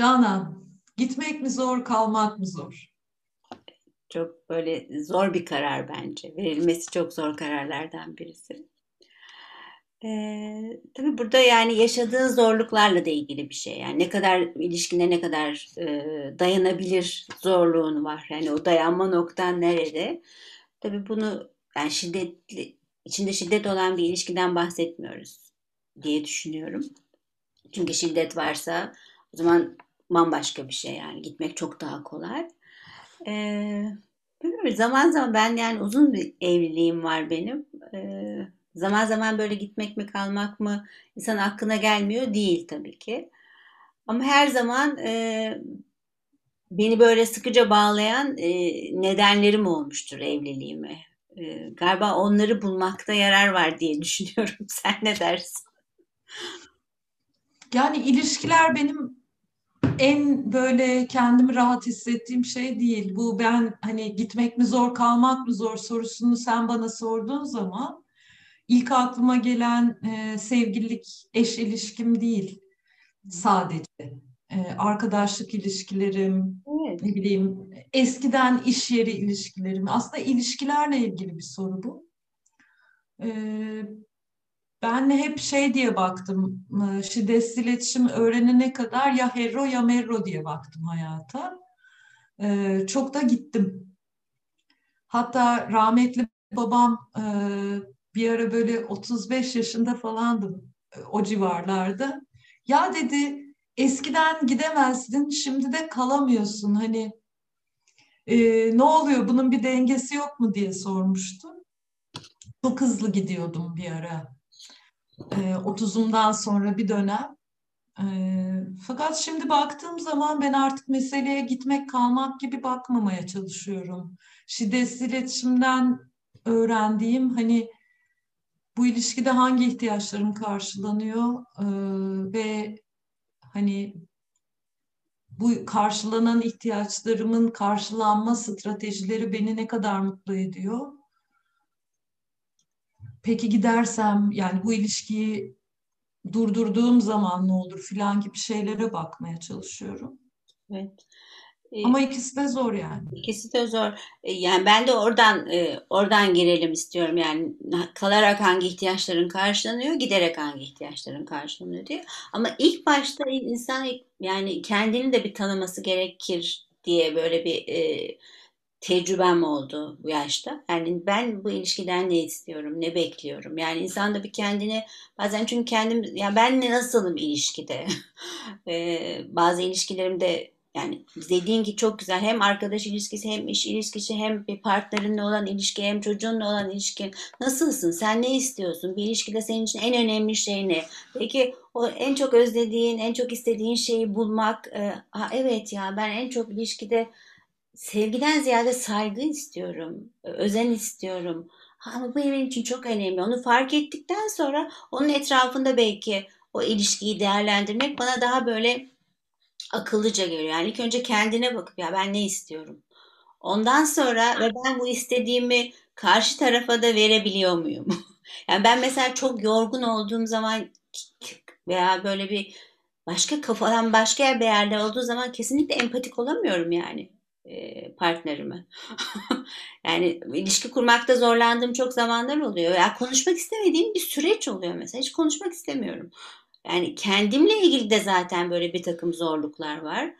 Canan, gitmek mi zor, kalmak mı zor? Çok böyle zor bir karar bence. Verilmesi çok zor kararlardan birisi. Ee, tabii burada yani yaşadığın zorluklarla da ilgili bir şey. Yani ne kadar ilişkine ne kadar e, dayanabilir zorluğun var. Yani o dayanma noktan nerede? Tabii bunu yani şiddetli içinde şiddet olan bir ilişkiden bahsetmiyoruz diye düşünüyorum. Çünkü şiddet varsa o zaman bambaşka bir şey yani gitmek çok daha kolay. Ee, zaman zaman ben yani uzun bir evliliğim var benim. Ee, zaman zaman böyle gitmek mi kalmak mı insan aklına gelmiyor değil tabii ki. Ama her zaman e, beni böyle sıkıca bağlayan e, nedenlerim olmuştur evliliğime. E, galiba onları bulmakta yarar var diye düşünüyorum. Sen ne dersin? Yani ilişkiler benim en böyle kendimi rahat hissettiğim şey değil. Bu ben hani gitmek mi zor kalmak mı zor sorusunu sen bana sorduğun zaman ilk aklıma gelen e, sevgililik, eş ilişkim değil sadece. E, arkadaşlık ilişkilerim, evet. ne bileyim eskiden iş yeri ilişkilerim. Aslında ilişkilerle ilgili bir soru bu. E, ben hep şey diye baktım, e, şiddetsiz iletişim öğrenene kadar ya hero ya merro diye baktım hayata. E, çok da gittim. Hatta rahmetli babam e, bir ara böyle 35 yaşında falandım o civarlarda. Ya dedi eskiden gidemezdin şimdi de kalamıyorsun hani ne oluyor bunun bir dengesi yok mu diye sormuştu. Çok hızlı gidiyordum bir ara e, ee, 30'umdan sonra bir dönem. E, fakat şimdi baktığım zaman ben artık meseleye gitmek kalmak gibi bakmamaya çalışıyorum. Şiddetsiz iletişimden öğrendiğim hani bu ilişkide hangi ihtiyaçlarım karşılanıyor e, ve hani bu karşılanan ihtiyaçlarımın karşılanma stratejileri beni ne kadar mutlu ediyor? Peki gidersem yani bu ilişkiyi durdurduğum zaman ne olur filan gibi şeylere bakmaya çalışıyorum. Evet. Ee, Ama ikisi de zor yani. İkisi de zor. Ee, yani ben de oradan e, oradan girelim istiyorum. Yani kalarak hangi ihtiyaçların karşılanıyor, giderek hangi ihtiyaçların karşılanıyor diye. Ama ilk başta insan yani kendini de bir tanıması gerekir diye böyle bir e, tecrübem oldu bu yaşta. Yani ben bu ilişkiden ne istiyorum, ne bekliyorum? Yani insan da bir kendini bazen çünkü kendim yani ben ne nasılım ilişkide? bazı ilişkilerimde yani dediğin ki çok güzel hem arkadaş ilişkisi hem iş ilişkisi hem bir partnerinle olan ilişki hem çocuğunla olan ilişki nasılsın sen ne istiyorsun bir ilişkide senin için en önemli şey ne peki o en çok özlediğin en çok istediğin şeyi bulmak e, ha, evet ya ben en çok ilişkide sevgiden ziyade saygı istiyorum, özen istiyorum. Ama bu benim için çok önemli. Onu fark ettikten sonra onun etrafında belki o ilişkiyi değerlendirmek bana daha böyle akıllıca geliyor. Yani ilk önce kendine bakıp ya ben ne istiyorum? Ondan sonra ve ben bu istediğimi karşı tarafa da verebiliyor muyum? yani ben mesela çok yorgun olduğum zaman veya böyle bir başka kafadan başka bir yerde olduğu zaman kesinlikle empatik olamıyorum yani e, partnerimi. yani ilişki kurmakta zorlandığım çok zamanlar oluyor. Ya konuşmak istemediğim bir süreç oluyor mesela. Hiç konuşmak istemiyorum. Yani kendimle ilgili de zaten böyle bir takım zorluklar var.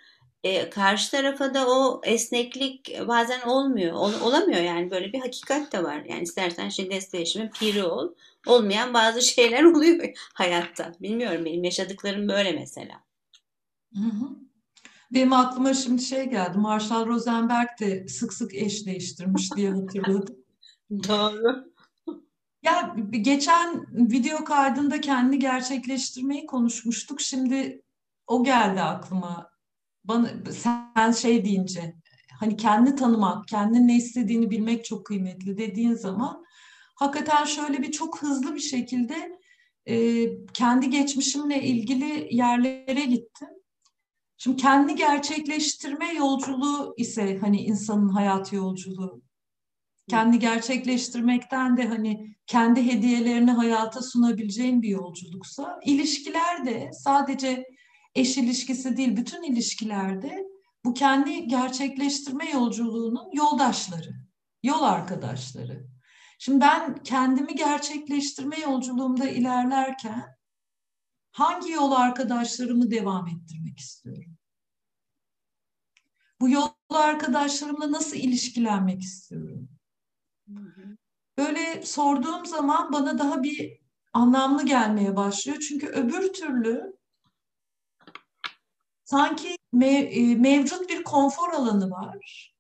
E, karşı tarafa da o esneklik bazen olmuyor. Ol, olamıyor yani böyle bir hakikat de var. Yani istersen şiddet değişimin piri ol. Olmayan bazı şeyler oluyor hayatta. Bilmiyorum benim yaşadıklarım böyle mesela. Hı hı. Benim aklıma şimdi şey geldi. Marshall Rosenberg de sık sık eş değiştirmiş diye hatırladım. Doğru. Ya geçen video kaydında kendi gerçekleştirmeyi konuşmuştuk. Şimdi o geldi aklıma. Bana sen şey deyince hani kendi tanımak, kendin ne istediğini bilmek çok kıymetli dediğin zaman hakikaten şöyle bir çok hızlı bir şekilde e, kendi geçmişimle ilgili yerlere gittim. Şimdi kendi gerçekleştirme yolculuğu ise hani insanın hayat yolculuğu. Kendi gerçekleştirmekten de hani kendi hediyelerini hayata sunabileceğin bir yolculuksa ilişkiler de sadece eş ilişkisi değil, bütün ilişkilerde bu kendi gerçekleştirme yolculuğunun yoldaşları, yol arkadaşları. Şimdi ben kendimi gerçekleştirme yolculuğumda ilerlerken hangi yol arkadaşlarımı devam ettirmek istiyorum? Bu yol arkadaşlarımla nasıl ilişkilenmek istiyorum? Böyle sorduğum zaman bana daha bir anlamlı gelmeye başlıyor. Çünkü öbür türlü sanki mev, e, mevcut bir konfor alanı var.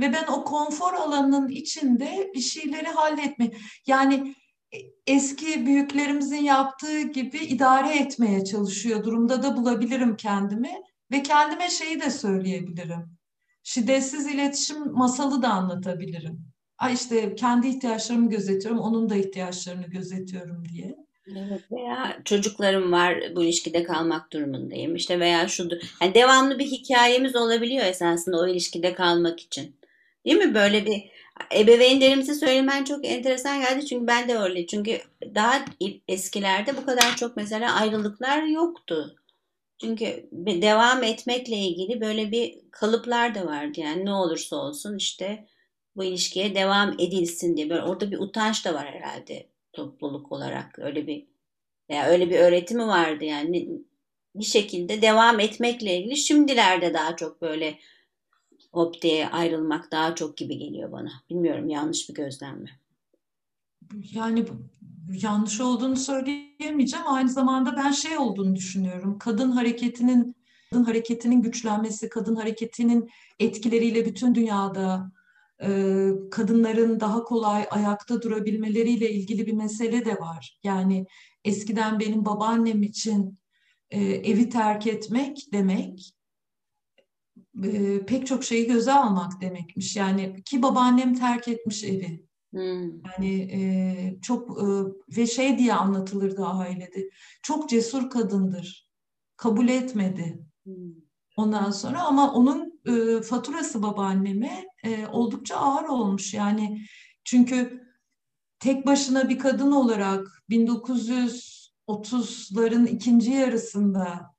Ve ben o konfor alanının içinde bir şeyleri halletme. Yani e, eski büyüklerimizin yaptığı gibi idare etmeye çalışıyor durumda da bulabilirim kendimi. Ve kendime şeyi de söyleyebilirim. Şiddetsiz iletişim masalı da anlatabilirim. Ay işte kendi ihtiyaçlarımı gözetiyorum, onun da ihtiyaçlarını gözetiyorum diye. Evet veya çocuklarım var bu ilişkide kalmak durumundayım işte veya şudur. Yani devamlı bir hikayemiz olabiliyor esasında o ilişkide kalmak için. Değil mi? Böyle bir ebeveynlerimize söylemen çok enteresan geldi çünkü ben de öyle. Çünkü daha eskilerde bu kadar çok mesela ayrılıklar yoktu. Çünkü devam etmekle ilgili böyle bir kalıplar da vardı. Yani ne olursa olsun işte bu ilişkiye devam edilsin diye. Böyle orada bir utanç da var herhalde topluluk olarak. Öyle bir veya öyle bir öğretimi vardı yani bir şekilde devam etmekle ilgili. Şimdilerde daha çok böyle hop diye ayrılmak daha çok gibi geliyor bana. Bilmiyorum yanlış bir gözlem mi? Yani yanlış olduğunu söyleyemeyeceğim. Aynı zamanda ben şey olduğunu düşünüyorum. Kadın hareketinin kadın hareketinin güçlenmesi, kadın hareketinin etkileriyle bütün dünyada e, kadınların daha kolay ayakta durabilmeleriyle ilgili bir mesele de var. Yani eskiden benim babaannem için e, evi terk etmek demek e, pek çok şeyi göze almak demekmiş. Yani ki babaannem terk etmiş evi. Hmm. Yani e, çok e, ve şey diye anlatılırdı ailede. Çok cesur kadındır. Kabul etmedi. Hmm. Ondan sonra ama onun e, faturası babaanneme e, oldukça ağır olmuş. Yani çünkü tek başına bir kadın olarak 1930'ların ikinci yarısında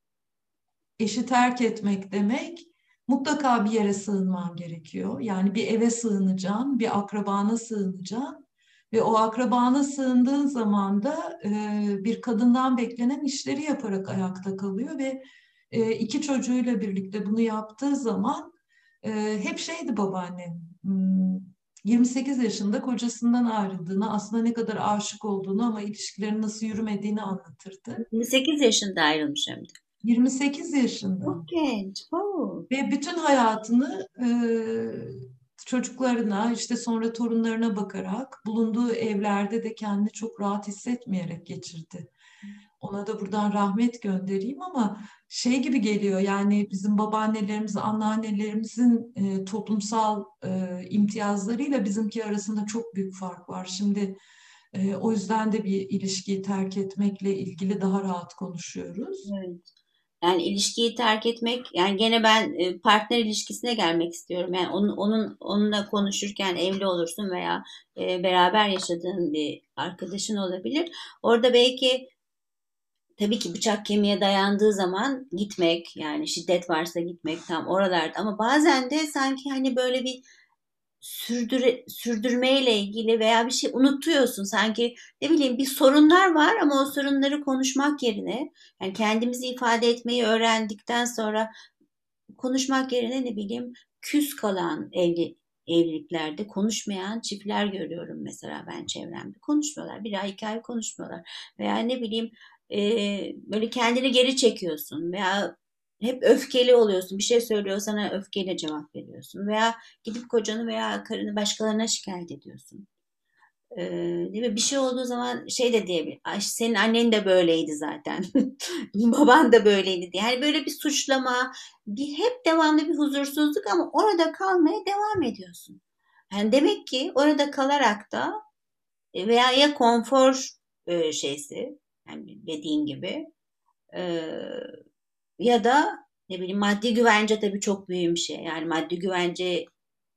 eşi terk etmek demek mutlaka bir yere sığınman gerekiyor. Yani bir eve sığınacaksın, bir akrabana sığınacaksın ve o akrabana sığındığın zaman da e, bir kadından beklenen işleri yaparak ayakta kalıyor ve e, iki çocuğuyla birlikte bunu yaptığı zaman e, hep şeydi babaannem. 28 hmm, yaşında kocasından ayrıldığını, aslında ne kadar aşık olduğunu ama ilişkilerin nasıl yürümediğini anlatırdı. 28 yaşında ayrılmış hem de. 28 yaşında. Çok genç. Oh. Ve bütün hayatını e, çocuklarına işte sonra torunlarına bakarak bulunduğu evlerde de kendini çok rahat hissetmeyerek geçirdi. Ona da buradan rahmet göndereyim ama şey gibi geliyor yani bizim babaannelerimiz, anneannelerimizin e, toplumsal e, imtiyazlarıyla bizimki arasında çok büyük fark var. Şimdi e, o yüzden de bir ilişkiyi terk etmekle ilgili daha rahat konuşuyoruz. Evet. Yani ilişkiyi terk etmek, yani gene ben e, partner ilişkisine gelmek istiyorum. Yani onun, onun onunla konuşurken evli olursun veya e, beraber yaşadığın bir arkadaşın olabilir. Orada belki tabii ki bıçak kemiğe dayandığı zaman gitmek yani şiddet varsa gitmek tam oralarda ama bazen de sanki hani böyle bir sürdüre, sürdürmeyle ilgili veya bir şey unutuyorsun. Sanki ne bileyim bir sorunlar var ama o sorunları konuşmak yerine yani kendimizi ifade etmeyi öğrendikten sonra konuşmak yerine ne bileyim küs kalan evli evliliklerde konuşmayan çiftler görüyorum mesela ben çevremde. Konuşmuyorlar. Bir ay iki ay konuşmuyorlar. Veya ne bileyim e, böyle kendini geri çekiyorsun veya hep öfkeli oluyorsun. Bir şey söylüyor sana öfkeyle cevap veriyorsun. Veya gidip kocanı veya karını başkalarına şikayet ediyorsun. Ee, değil mi? Bir şey olduğu zaman şey de diyebilir. Senin annen de böyleydi zaten. Baban da böyleydi diye. Yani böyle bir suçlama, bir hep devamlı bir huzursuzluk ama orada kalmaya devam ediyorsun. Yani demek ki orada kalarak da e, veya ya konfor e, şeysi yani dediğin gibi e, ya da ne bileyim maddi güvence tabii çok büyük bir şey. Yani maddi güvence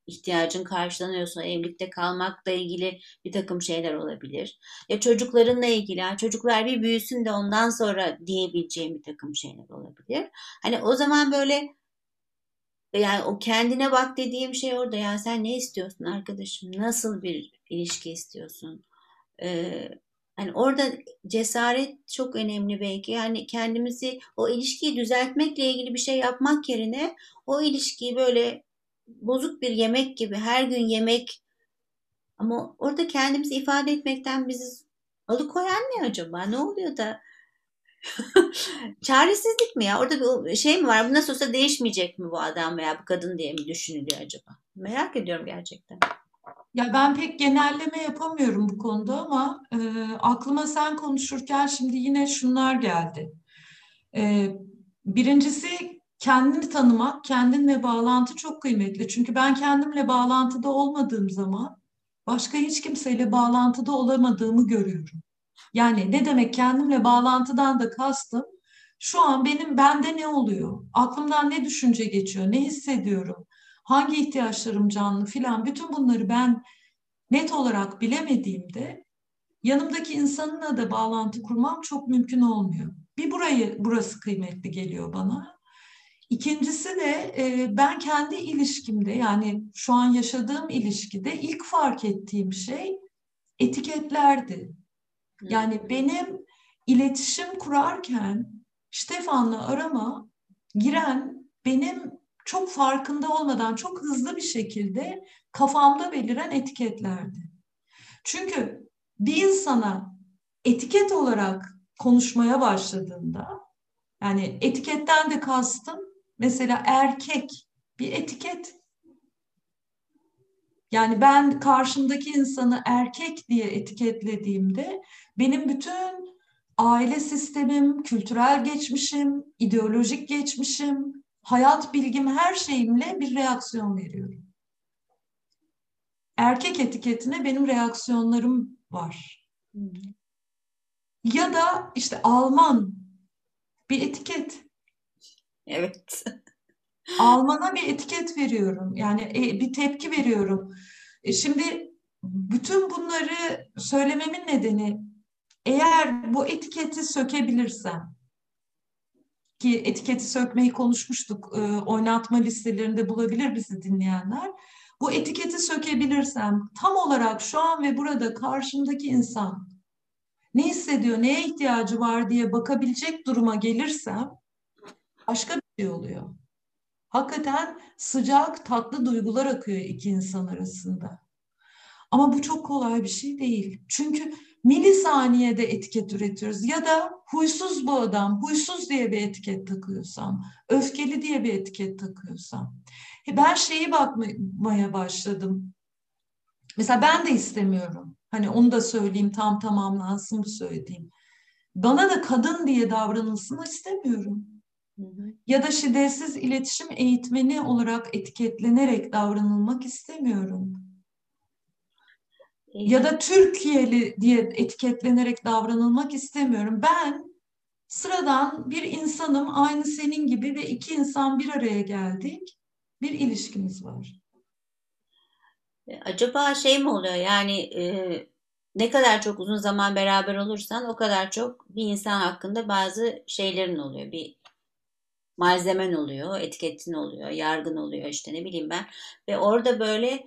ihtiyacın karşılanıyorsa evlilikte kalmakla ilgili bir takım şeyler olabilir. Ya çocuklarınla ilgili çocuklar bir büyüsün de ondan sonra diyebileceğim bir takım şeyler olabilir. Hani o zaman böyle yani o kendine bak dediğim şey orada. Yani sen ne istiyorsun arkadaşım? Nasıl bir ilişki istiyorsun? Ee, hani orada cesaret çok önemli belki. Yani kendimizi o ilişkiyi düzeltmekle ilgili bir şey yapmak yerine o ilişkiyi böyle bozuk bir yemek gibi her gün yemek ama orada kendimizi ifade etmekten bizi alıkoyan ne acaba? Ne oluyor da Çaresizlik mi ya? Orada bir şey mi var? Bu nasıl olsa değişmeyecek mi bu adam veya bu kadın diye mi düşünülüyor acaba? Merak ediyorum gerçekten. Ya ben pek genelleme yapamıyorum bu konuda ama e, aklıma sen konuşurken şimdi yine şunlar geldi. E, birincisi kendini tanımak, kendinle bağlantı çok kıymetli. Çünkü ben kendimle bağlantıda olmadığım zaman başka hiç kimseyle bağlantıda olamadığımı görüyorum. Yani ne demek kendimle bağlantıdan da kastım şu an benim bende ne oluyor? Aklımdan ne düşünce geçiyor? Ne hissediyorum? Hangi ihtiyaçlarım canlı filan bütün bunları ben net olarak bilemediğimde yanımdaki insanla da bağlantı kurmam çok mümkün olmuyor. Bir burayı burası kıymetli geliyor bana. İkincisi de e, ben kendi ilişkimde yani şu an yaşadığım ilişkide ilk fark ettiğim şey etiketlerdi. Yani benim iletişim kurarken Stefan'la arama giren benim çok farkında olmadan çok hızlı bir şekilde kafamda beliren etiketlerdi. Çünkü bir insana etiket olarak konuşmaya başladığında yani etiketten de kastım mesela erkek bir etiket. Yani ben karşımdaki insanı erkek diye etiketlediğimde benim bütün aile sistemim, kültürel geçmişim, ideolojik geçmişim, hayat bilgim, her şeyimle bir reaksiyon veriyorum. Erkek etiketine benim reaksiyonlarım var. Ya da işte Alman bir etiket. Evet. Alman'a bir etiket veriyorum. Yani e, bir tepki veriyorum. E, şimdi bütün bunları söylememin nedeni eğer bu etiketi sökebilirsem ki etiketi sökmeyi konuşmuştuk e, oynatma listelerinde bulabilir bizi dinleyenler. Bu etiketi sökebilirsem tam olarak şu an ve burada karşımdaki insan ne hissediyor, neye ihtiyacı var diye bakabilecek duruma gelirsem başka bir şey oluyor. Hakikaten sıcak, tatlı duygular akıyor iki insan arasında. Ama bu çok kolay bir şey değil. Çünkü milisaniyede etiket üretiyoruz. Ya da huysuz bu adam, huysuz diye bir etiket takıyorsam, öfkeli diye bir etiket takıyorsam. E ben şeyi bakmaya başladım. Mesela ben de istemiyorum. Hani onu da söyleyeyim tam tamamlansın bu söylediğim. Bana da kadın diye davranılsın istemiyorum. Ya da şiddetsiz iletişim eğitmeni olarak etiketlenerek davranılmak istemiyorum ya da Türkiye'li diye etiketlenerek davranılmak istemiyorum. Ben sıradan bir insanım aynı senin gibi ve iki insan bir araya geldik. Bir ilişkimiz var. E, acaba şey mi oluyor yani e, ne kadar çok uzun zaman beraber olursan o kadar çok bir insan hakkında bazı şeylerin oluyor. Bir malzemen oluyor, etiketin oluyor, yargın oluyor işte ne bileyim ben. Ve orada böyle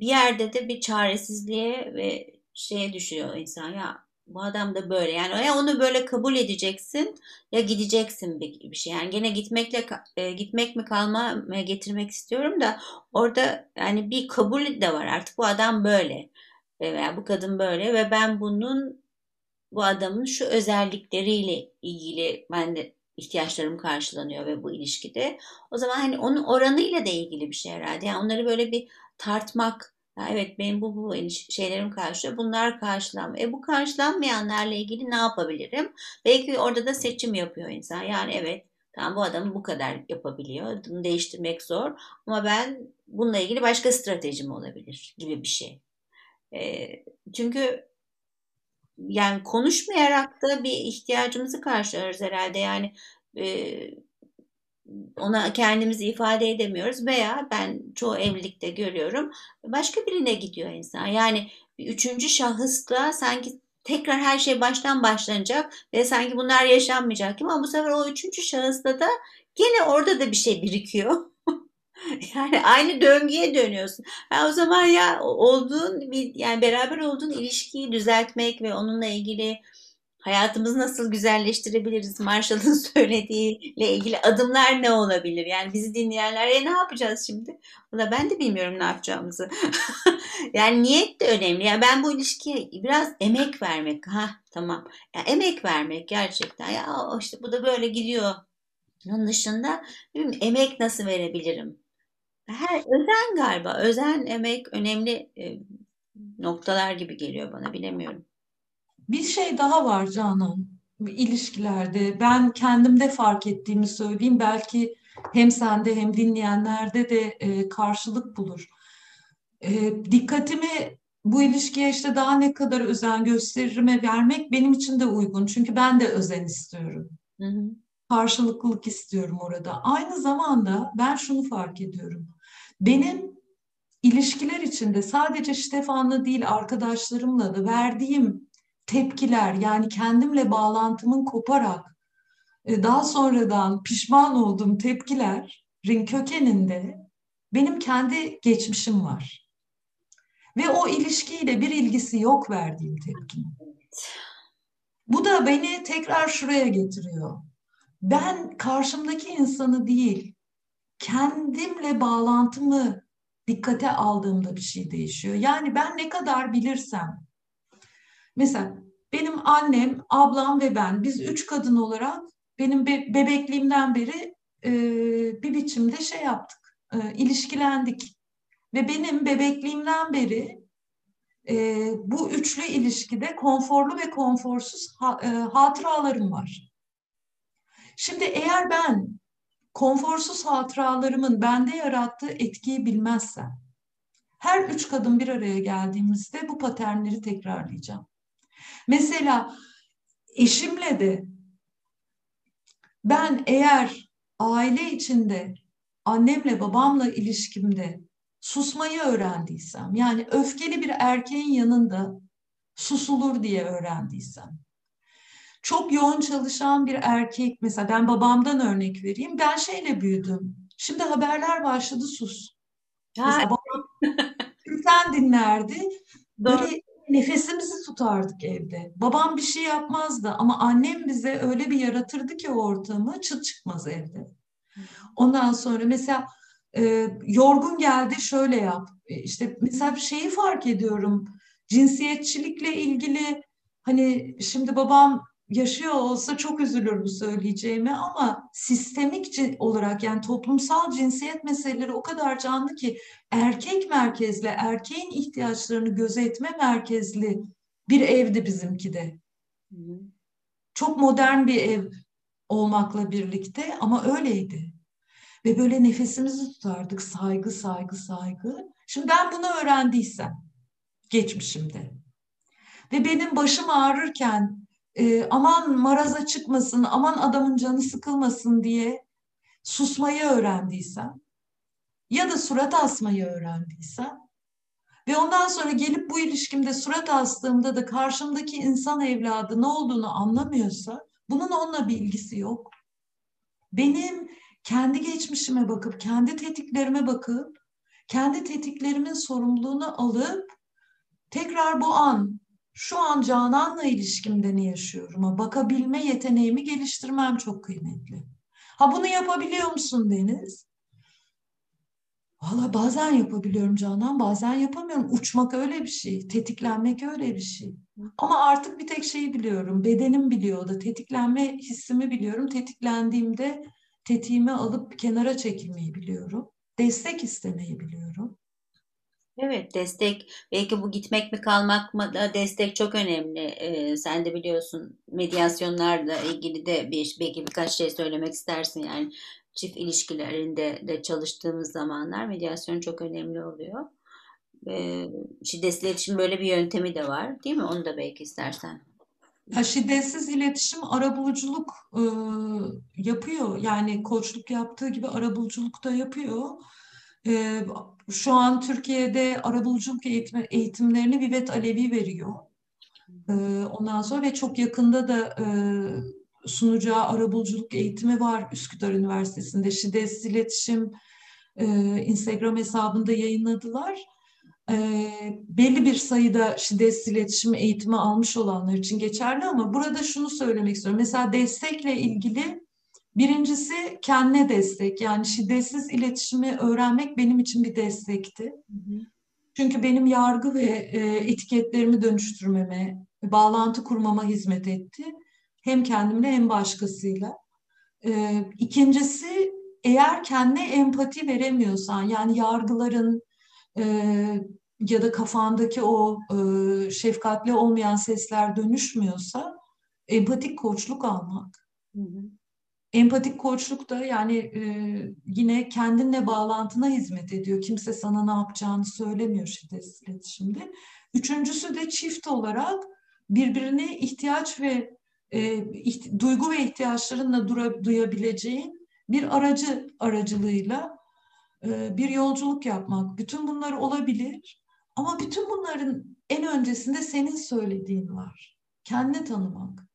bir yerde de bir çaresizliğe ve şeye düşüyor insan. Ya bu adam da böyle. Yani ya onu böyle kabul edeceksin ya gideceksin bir, bir şey. Yani gene gitmekle e, gitmek mi kalma mı getirmek istiyorum da orada yani bir kabul de var. Artık bu adam böyle. Veya bu kadın böyle ve ben bunun bu adamın şu özellikleriyle ilgili ben de ihtiyaçlarım karşılanıyor ve bu ilişkide. O zaman hani onun oranıyla da ilgili bir şey herhalde. Yani onları böyle bir tartmak. Ya evet benim bu, bu şeylerim karşılıyor. Bunlar karşılanmıyor. E bu karşılanmayanlarla ilgili ne yapabilirim? Belki orada da seçim yapıyor insan. Yani evet tamam bu adam bu kadar yapabiliyor. Bunu değiştirmek zor. Ama ben bununla ilgili başka stratejim olabilir gibi bir şey. E, çünkü yani konuşmayarak da bir ihtiyacımızı karşılarız herhalde. Yani e, ona kendimizi ifade edemiyoruz veya ben çoğu evlilikte görüyorum başka birine gidiyor insan. Yani üçüncü şahısla sanki tekrar her şey baştan başlanacak ve sanki bunlar yaşanmayacak gibi ama bu sefer o üçüncü şahısla da gene orada da bir şey birikiyor. yani aynı döngüye dönüyorsun. Yani o zaman ya olduğun yani beraber olduğun ilişkiyi düzeltmek ve onunla ilgili hayatımızı nasıl güzelleştirebiliriz? Marshall'ın söylediğiyle ilgili adımlar ne olabilir? Yani bizi dinleyenler e, ne yapacağız şimdi? Valla ben de bilmiyorum ne yapacağımızı. yani niyet de önemli. Yani ben bu ilişkiye biraz emek vermek. Ha tamam. Ya emek vermek gerçekten. Ya işte bu da böyle gidiyor. Onun dışında emek nasıl verebilirim? Her özen galiba. Özen, emek önemli noktalar gibi geliyor bana. Bilemiyorum. Bir şey daha var Canan ilişkilerde. Ben kendimde fark ettiğimi söyleyeyim. Belki hem sende hem dinleyenlerde de e, karşılık bulur. E, dikkatimi bu ilişkiye işte daha ne kadar özen gösteririme vermek benim için de uygun. Çünkü ben de özen istiyorum. Hı hı. Karşılıklılık istiyorum orada. Aynı zamanda ben şunu fark ediyorum. Benim ilişkiler içinde sadece Stefan'la değil arkadaşlarımla da verdiğim tepkiler yani kendimle bağlantımın koparak e, daha sonradan pişman olduğum tepkilerin kökeninde benim kendi geçmişim var. Ve o ilişkiyle bir ilgisi yok verdiğim tepkinin. Bu da beni tekrar şuraya getiriyor. Ben karşımdaki insanı değil, kendimle bağlantımı dikkate aldığımda bir şey değişiyor. Yani ben ne kadar bilirsem, Mesela benim annem, ablam ve ben, biz üç kadın olarak benim be- bebekliğimden beri e, bir biçimde şey yaptık, e, ilişkilendik. Ve benim bebekliğimden beri e, bu üçlü ilişkide konforlu ve konforsuz ha, e, hatıralarım var. Şimdi eğer ben konforsuz hatıralarımın bende yarattığı etkiyi bilmezsem, her üç kadın bir araya geldiğimizde bu paternleri tekrarlayacağım. Mesela eşimle de ben eğer aile içinde annemle babamla ilişkimde susmayı öğrendiysem, yani öfkeli bir erkeğin yanında susulur diye öğrendiysem, çok yoğun çalışan bir erkek, mesela ben babamdan örnek vereyim, ben şeyle büyüdüm. Şimdi haberler başladı sus. Mesela babam sen dinlerdi. Böyle nefesimizi tutardık evde. Babam bir şey yapmazdı ama annem bize öyle bir yaratırdı ki ortamı çıt çıkmaz evde. Ondan sonra mesela e, yorgun geldi şöyle yap. E, işte mesela şeyi fark ediyorum. Cinsiyetçilikle ilgili hani şimdi babam yaşıyor olsa çok üzülür bu söyleyeceğime ama sistemik olarak yani toplumsal cinsiyet meseleleri o kadar canlı ki erkek merkezli, erkeğin ihtiyaçlarını gözetme merkezli bir evdi bizimki de. Çok modern bir ev olmakla birlikte ama öyleydi. Ve böyle nefesimizi tutardık saygı saygı saygı. Şimdi ben bunu öğrendiysem geçmişimde ve benim başım ağrırken e, aman maraza çıkmasın, aman adamın canı sıkılmasın diye susmayı öğrendiysem ya da surat asmayı öğrendiysem ve ondan sonra gelip bu ilişkimde surat astığımda da karşımdaki insan evladı ne olduğunu anlamıyorsa bunun onunla bir ilgisi yok. Benim kendi geçmişime bakıp, kendi tetiklerime bakıp, kendi tetiklerimin sorumluluğunu alıp tekrar bu an şu an Canan'la ilişkimde ne yaşıyorum? Ha, bakabilme yeteneğimi geliştirmem çok kıymetli. Ha bunu yapabiliyor musun Deniz? Valla bazen yapabiliyorum Canan, bazen yapamıyorum. Uçmak öyle bir şey, tetiklenmek öyle bir şey. Ama artık bir tek şeyi biliyorum, bedenim biliyor da tetiklenme hissimi biliyorum. Tetiklendiğimde tetiğimi alıp kenara çekilmeyi biliyorum. Destek istemeyi biliyorum. Evet destek belki bu gitmek mi kalmak mı da destek çok önemli. Ee, sen de biliyorsun medyasyonlarla ilgili de bir, belki birkaç şey söylemek istersin yani çift ilişkilerinde de çalıştığımız zamanlar medyasyon çok önemli oluyor. Ee, şiddetli iletişim böyle bir yöntemi de var değil mi? Onu da belki istersen. Ya şiddetsiz iletişim arabuluculuk e, yapıyor. Yani koçluk yaptığı gibi arabuluculuk da yapıyor. E, şu an Türkiye'de arabuluculuk eğitim, eğitimlerini Vivet Alevi veriyor. E, ondan sonra ve çok yakında da e, sunacağı arabuluculuk eğitimi var Üsküdar Üniversitesi'nde. Şiddetsiz iletişim e, Instagram hesabında yayınladılar e, belli bir sayıda şiddetsiz iletişim eğitimi almış olanlar için geçerli ama burada şunu söylemek istiyorum. Mesela destekle ilgili birincisi kendine destek. Yani şiddetsiz iletişimi öğrenmek benim için bir destekti. Çünkü benim yargı ve e, etiketlerimi dönüştürmeme, bağlantı kurmama hizmet etti. Hem kendimle hem başkasıyla. E, ikincisi eğer kendine empati veremiyorsan yani yargıların, e, ya da kafandaki o şefkatli olmayan sesler dönüşmüyorsa empatik koçluk almak. Hı hı. Empatik koçluk da yani e, yine kendinle bağlantına hizmet ediyor. Kimse sana ne yapacağını söylemiyor şiddetsiz iletişimde. Üçüncüsü de çift olarak birbirine ihtiyaç ve e, iht- duygu ve ihtiyaçlarınla dura- duyabileceğin bir aracı aracılığıyla e, bir yolculuk yapmak. Bütün bunlar olabilir ama bütün bunların en öncesinde senin söylediğin var. Kendini tanımak.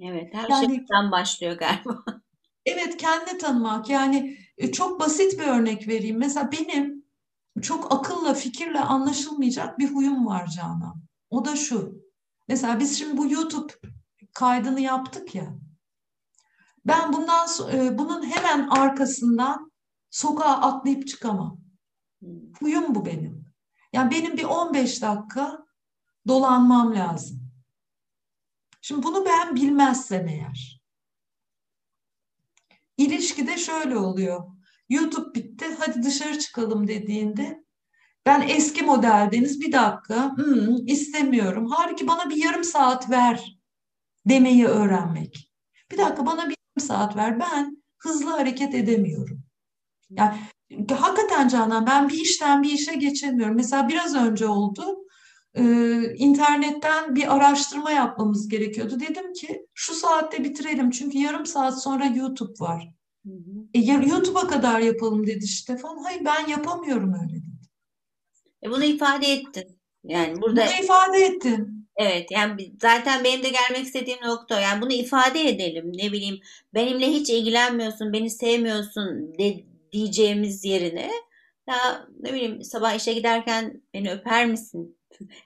Evet, her yani, şeyden başlıyor galiba. Evet, kendini tanımak. Yani e, çok basit bir örnek vereyim. Mesela benim çok akılla, fikirle anlaşılmayacak bir huyum var Canan. O da şu. Mesela biz şimdi bu YouTube kaydını yaptık ya. Ben bundan e, bunun hemen arkasından sokağa atlayıp çıkamam. Hmm. Huyum bu benim. Yani benim bir 15 dakika dolanmam lazım. Şimdi bunu ben bilmezsem eğer. İlişkide şöyle oluyor. YouTube bitti, hadi dışarı çıkalım dediğinde ben eski modeldeniz bir dakika hmm, istemiyorum. Halbuki bana bir yarım saat ver demeyi öğrenmek. Bir dakika bana bir yarım saat ver. Ben hızlı hareket edemiyorum. Yani hakikaten Canan ben bir işten bir işe geçemiyorum. Mesela biraz önce oldu. Ee, internetten bir araştırma yapmamız gerekiyordu. Dedim ki şu saatte bitirelim çünkü yarım saat sonra YouTube var. Hı hı. E, YouTube'a kadar yapalım dedi Stefan. Hayır ben yapamıyorum öyle dedi. E, bunu ifade ettin. Yani burada bunu ifade ettin. Evet yani zaten benim de gelmek istediğim nokta yani bunu ifade edelim ne bileyim benimle hiç ilgilenmiyorsun beni sevmiyorsun de, diyeceğimiz yerine ya ne bileyim sabah işe giderken beni öper misin?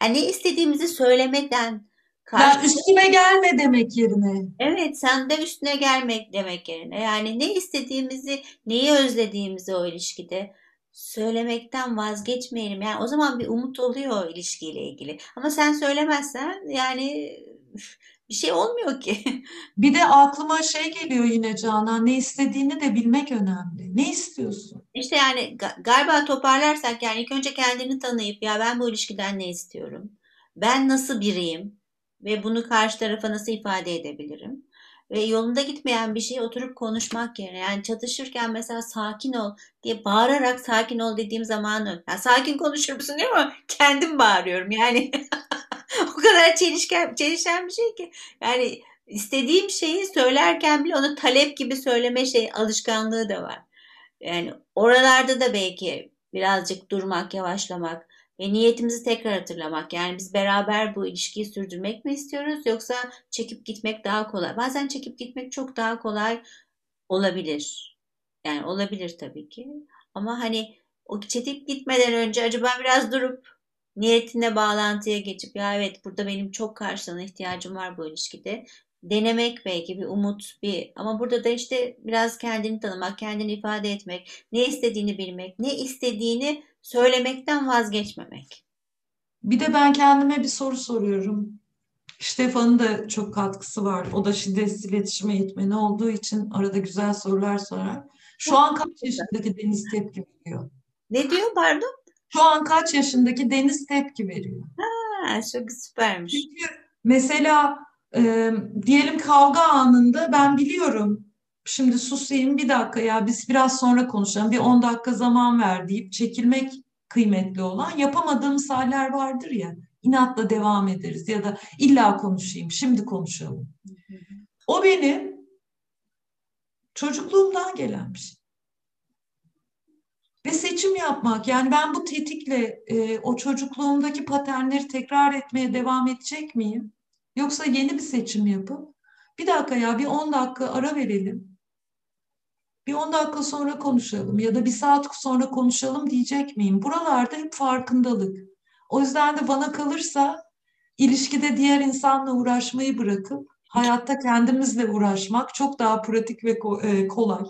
Yani ne istediğimizi söylemeden karşı... Ya üstüme gelme demek yerine. Evet sen de üstüne gelmek demek yerine. Yani ne istediğimizi, neyi özlediğimizi o ilişkide söylemekten vazgeçmeyelim. Yani o zaman bir umut oluyor o ilişkiyle ilgili. Ama sen söylemezsen yani bir şey olmuyor ki. Bir de aklıma şey geliyor yine Canan, ne istediğini de bilmek önemli. Ne istiyorsun? İşte yani galiba toparlarsak yani ilk önce kendini tanıyıp ya ben bu ilişkiden ne istiyorum? Ben nasıl biriyim? Ve bunu karşı tarafa nasıl ifade edebilirim? Ve yolunda gitmeyen bir şeyi oturup konuşmak yerine yani çatışırken mesela sakin ol diye bağırarak sakin ol dediğim zaman yani sakin konuşur musun değil mi? Kendim bağırıyorum yani. o kadar çelişken, çelişen bir şey ki. Yani istediğim şeyi söylerken bile onu talep gibi söyleme şey alışkanlığı da var. Yani oralarda da belki birazcık durmak, yavaşlamak ve niyetimizi tekrar hatırlamak. Yani biz beraber bu ilişkiyi sürdürmek mi istiyoruz yoksa çekip gitmek daha kolay. Bazen çekip gitmek çok daha kolay olabilir. Yani olabilir tabii ki. Ama hani o çekip gitmeden önce acaba biraz durup niyetine bağlantıya geçip ya evet burada benim çok karşılığına ihtiyacım var bu ilişkide. Denemek belki bir umut bir ama burada da işte biraz kendini tanımak, kendini ifade etmek, ne istediğini bilmek, ne istediğini söylemekten vazgeçmemek. Bir de ben kendime bir soru soruyorum. Stefan'ın da çok katkısı var. O da şiddetsiz iletişim eğitmeni olduğu için arada güzel sorular sorar. Şu an kaç yaşındaki Deniz tepki veriyor? Ne diyor pardon? Şu an kaç yaşındaki Deniz tepki veriyor. Ha, çok süpermiş. Çünkü mesela e, diyelim kavga anında ben biliyorum şimdi susayım bir dakika ya biz biraz sonra konuşalım bir 10 dakika zaman ver deyip çekilmek kıymetli olan yapamadığımız haller vardır ya inatla devam ederiz ya da illa konuşayım, şimdi konuşalım. O benim çocukluğumdan gelen bir şey. Ve seçim yapmak yani ben bu tetikle e, o çocukluğumdaki paternleri tekrar etmeye devam edecek miyim? Yoksa yeni bir seçim yapıp bir dakika ya bir 10 dakika ara verelim. Bir 10 dakika sonra konuşalım ya da bir saat sonra konuşalım diyecek miyim? Buralarda hep farkındalık. O yüzden de bana kalırsa ilişkide diğer insanla uğraşmayı bırakıp hayatta kendimizle uğraşmak çok daha pratik ve e, kolay.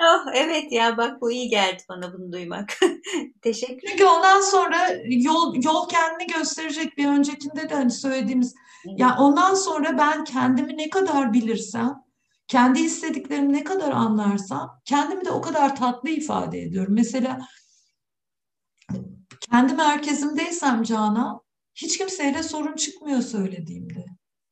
Oh, evet ya bak bu iyi geldi bana bunu duymak. Teşekkür Çünkü ondan sonra yol yol kendini gösterecek bir öncekinde de hani söylediğimiz evet. yani ondan sonra ben kendimi ne kadar bilirsem kendi istediklerimi ne kadar anlarsam kendimi de o kadar tatlı ifade ediyorum. Mesela kendi merkezimdeysem Cana hiç kimseyle sorun çıkmıyor söylediğimde.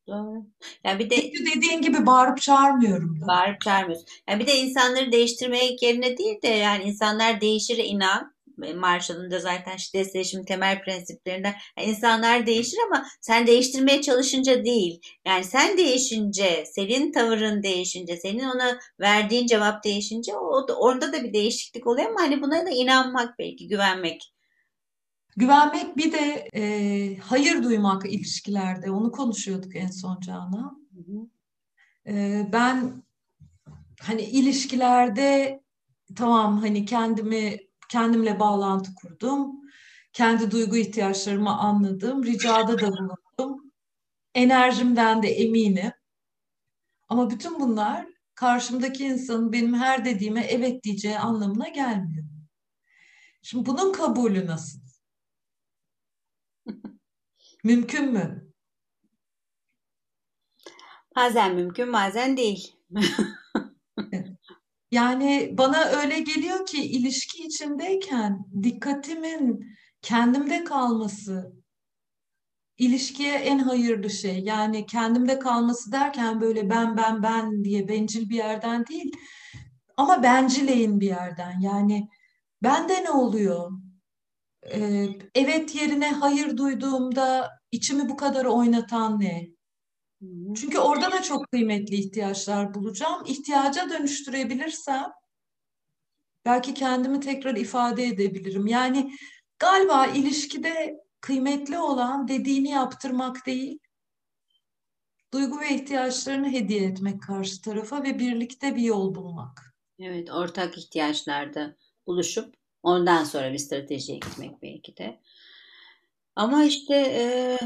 Doğru. Yani bir de Çünkü dediğin gibi bağırıp çağırmıyorum da. Bağırıp çağırmıyorsun. Yani bir de insanları değiştirmeye yerine değil de yani insanlar değişir inan. Marshall'ın da zaten şiddet temel prensiplerinden yani insanlar değişir ama sen değiştirmeye çalışınca değil. Yani sen değişince, senin tavırın değişince, senin ona verdiğin cevap değişince o da, orada da bir değişiklik oluyor ama hani buna da inanmak belki, güvenmek. Güvenmek bir de e, hayır duymak ilişkilerde. Onu konuşuyorduk en son Canan. E, ben hani ilişkilerde tamam hani kendimi kendimle bağlantı kurdum. Kendi duygu ihtiyaçlarımı anladım. Ricada da bulundum. Enerjimden de eminim. Ama bütün bunlar karşımdaki insanın benim her dediğime evet diyeceği anlamına gelmiyor. Şimdi bunun kabulü nasıl? Mümkün mü? Bazen mümkün, bazen değil. Yani bana öyle geliyor ki ilişki içindeyken dikkatimin kendimde kalması ilişkiye en hayırlı şey. Yani kendimde kalması derken böyle ben ben ben diye bencil bir yerden değil ama bencileyin bir yerden. Yani bende ne oluyor? Ee, evet yerine hayır duyduğumda içimi bu kadar oynatan ne? Çünkü orada da çok kıymetli ihtiyaçlar bulacağım. İhtiyaca dönüştürebilirsem belki kendimi tekrar ifade edebilirim. Yani galiba ilişkide kıymetli olan dediğini yaptırmak değil, duygu ve ihtiyaçlarını hediye etmek karşı tarafa ve birlikte bir yol bulmak. Evet, ortak ihtiyaçlarda buluşup Ondan sonra bir stratejiye gitmek belki de. Ama işte e,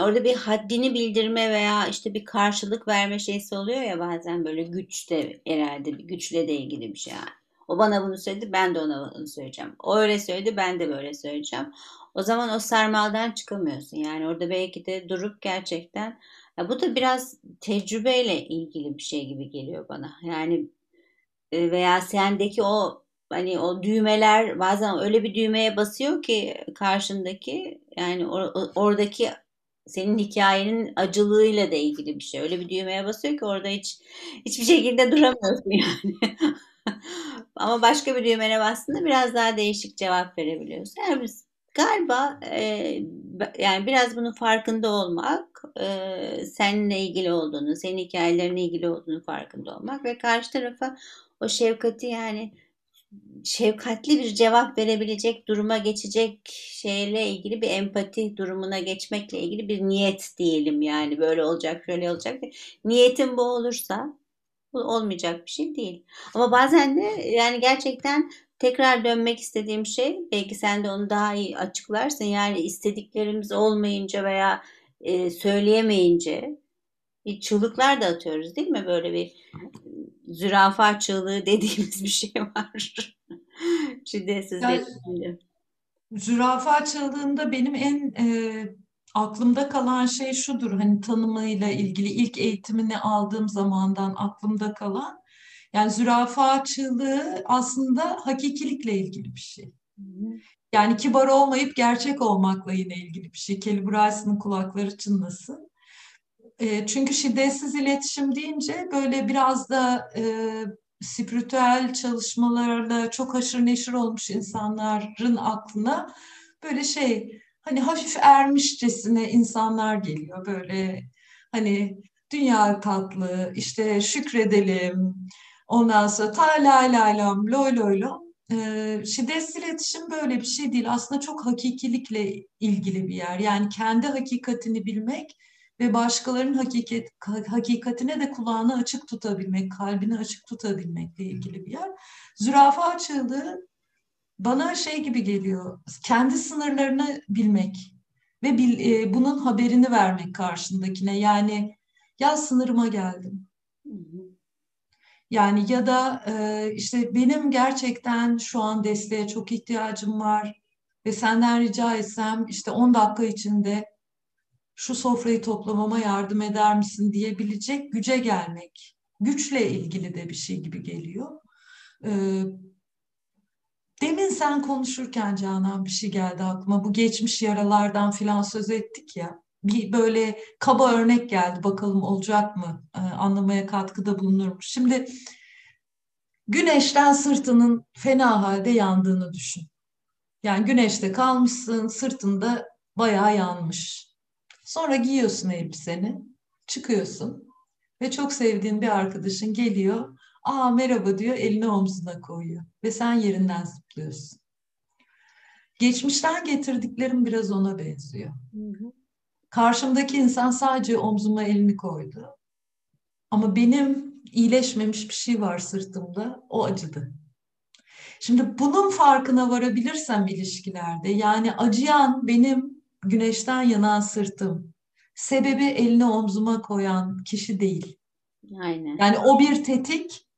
orada bir haddini bildirme veya işte bir karşılık verme şeysi oluyor ya bazen böyle güçte herhalde bir güçle de ilgili bir şey. Yani. O bana bunu söyledi ben de ona bunu söyleyeceğim. O öyle söyledi ben de böyle söyleyeceğim. O zaman o sarmaldan çıkamıyorsun. Yani orada belki de durup gerçekten ya bu da biraz tecrübeyle ilgili bir şey gibi geliyor bana. Yani veya sendeki o hani o düğmeler bazen öyle bir düğmeye basıyor ki karşındaki yani or, oradaki senin hikayenin acılığıyla da ilgili bir şey. Öyle bir düğmeye basıyor ki orada hiç hiçbir şekilde duramıyorsun yani. Ama başka bir düğmene bastığında biraz daha değişik cevap verebiliyorsun. Yani biz galiba e, yani biraz bunun farkında olmak, e, seninle ilgili olduğunu, senin hikayelerine ilgili olduğunu farkında olmak ve karşı tarafa o şefkati yani şefkatli bir cevap verebilecek duruma geçecek şeyle ilgili bir empati durumuna geçmekle ilgili bir niyet diyelim yani böyle olacak şöyle olacak. Niyetin bu olursa bu olmayacak bir şey değil. Ama bazen de yani gerçekten tekrar dönmek istediğim şey belki sen de onu daha iyi açıklarsın. Yani istediklerimiz olmayınca veya e, söyleyemeyince çığlıklar da atıyoruz değil mi? Böyle bir zürafa çığlığı dediğimiz bir şey var. Şiddetsiz yani, Zürafa çığlığında benim en e, aklımda kalan şey şudur. Hani tanımıyla ilgili ilk eğitimini aldığım zamandan aklımda kalan. Yani zürafa çığlığı aslında hakikilikle ilgili bir şey. Yani kibar olmayıp gerçek olmakla yine ilgili bir şey. Kelly Bryce'ın kulakları çınlasın. E, çünkü şiddetsiz iletişim deyince böyle biraz da e, spiritüel çalışmalarla çok haşır neşir olmuş insanların aklına böyle şey hani hafif ermişçesine insanlar geliyor böyle hani dünya tatlı işte şükredelim ondan sonra ta la la lam loy loy lo. Ee, şiddetsiz iletişim böyle bir şey değil. Aslında çok hakikilikle ilgili bir yer. Yani kendi hakikatini bilmek ve başkalarının hakikat, hakikatine de kulağını açık tutabilmek, kalbini açık tutabilmekle ilgili bir yer. Zürafa açıldığı bana şey gibi geliyor. Kendi sınırlarını bilmek ve bil, e, bunun haberini vermek karşındakine. Yani ya sınırıma geldim. Yani ya da e, işte benim gerçekten şu an desteğe çok ihtiyacım var ve senden rica etsem işte 10 dakika içinde şu sofrayı toplamama yardım eder misin diyebilecek güce gelmek. Güçle ilgili de bir şey gibi geliyor. Ee, demin sen konuşurken Canan bir şey geldi aklıma. Bu geçmiş yaralardan filan söz ettik ya. Bir böyle kaba örnek geldi. Bakalım olacak mı? Ee, anlamaya katkıda bulunurmuş. Şimdi güneşten sırtının fena halde yandığını düşün. Yani güneşte kalmışsın, sırtında bayağı yanmış. Sonra giyiyorsun elbiseni, çıkıyorsun ve çok sevdiğin bir arkadaşın geliyor. Aa merhaba diyor, elini omzuna koyuyor ve sen yerinden zıplıyorsun. Geçmişten getirdiklerim biraz ona benziyor. Karşımdaki insan sadece omzuma elini koydu. Ama benim iyileşmemiş bir şey var sırtımda, o acıdı. Şimdi bunun farkına varabilirsem ilişkilerde, yani acıyan benim güneşten yanan sırtım. Sebebi elini omzuma koyan kişi değil. Aynen. Yani o bir tetik.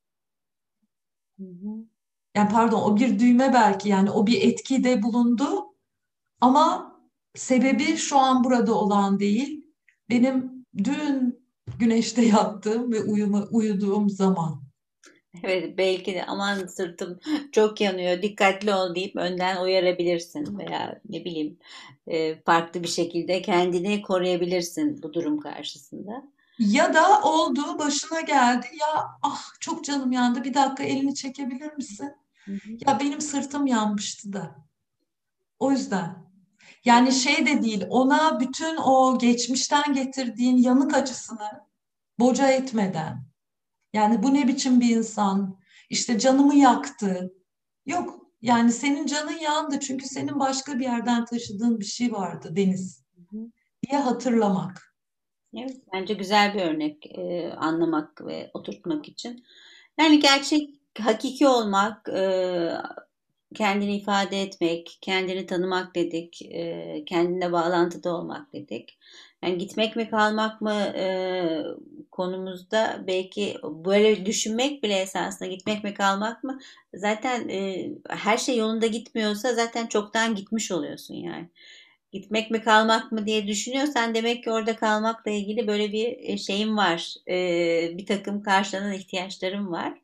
Hı hı. Yani pardon o bir düğme belki yani o bir etki de bulundu. Ama sebebi şu an burada olan değil. Benim dün güneşte yattığım ve uyuma, uyuduğum zaman. Evet belki de aman sırtım çok yanıyor dikkatli ol deyip önden uyarabilirsin veya ne bileyim e, farklı bir şekilde kendini koruyabilirsin bu durum karşısında. Ya da oldu başına geldi ya ah çok canım yandı bir dakika elini çekebilir misin? Hı hı. Ya benim sırtım yanmıştı da. O yüzden. Yani şey de değil ona bütün o geçmişten getirdiğin yanık acısını boca etmeden yani bu ne biçim bir insan? İşte canımı yaktı. Yok yani senin canın yandı çünkü senin başka bir yerden taşıdığın bir şey vardı Deniz diye hatırlamak. Evet, bence güzel bir örnek e, anlamak ve oturtmak için. Yani gerçek, hakiki olmak, e, kendini ifade etmek, kendini tanımak dedik, e, kendine bağlantıda olmak dedik. Yani gitmek mi kalmak mı e, konumuzda belki böyle düşünmek bile esasında gitmek mi kalmak mı zaten e, her şey yolunda gitmiyorsa zaten çoktan gitmiş oluyorsun yani. Gitmek mi kalmak mı diye düşünüyorsan demek ki orada kalmakla ilgili böyle bir şeyim var. E, bir takım karşılanan ihtiyaçlarım var.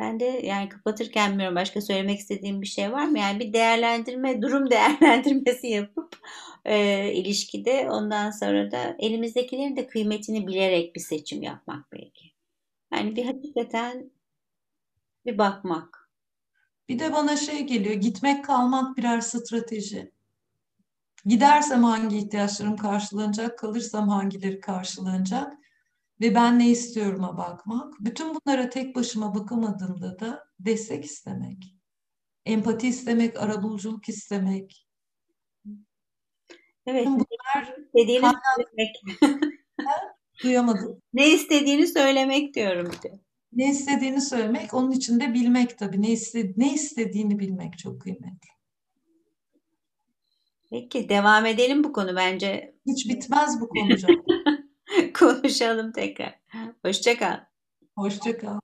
Ben de yani kapatırken bilmiyorum başka söylemek istediğim bir şey var mı? Yani bir değerlendirme, durum değerlendirmesi yapıp e, ilişkide ondan sonra da elimizdekilerin de kıymetini bilerek bir seçim yapmak belki. Yani bir hakikaten bir bakmak. Bir de bana şey geliyor, gitmek kalmak birer strateji. Gidersem hangi ihtiyaçlarım karşılanacak, kalırsam hangileri karşılanacak ve ben ne istiyorum'a bakmak. Bütün bunlara tek başıma bakamadığımda da destek istemek. Empati istemek, arabuluculuk istemek. Evet. Bunlar istediğini kaynak... söylemek. Duyamadım. Ne istediğini söylemek diyorum. Ne istediğini söylemek, onun için de bilmek tabii. Ne, iste, ne istediğini bilmek çok kıymetli. Peki devam edelim bu konu bence. Hiç bitmez bu konu Konuşalım tekrar. Hoşça kal. Hoşça kal.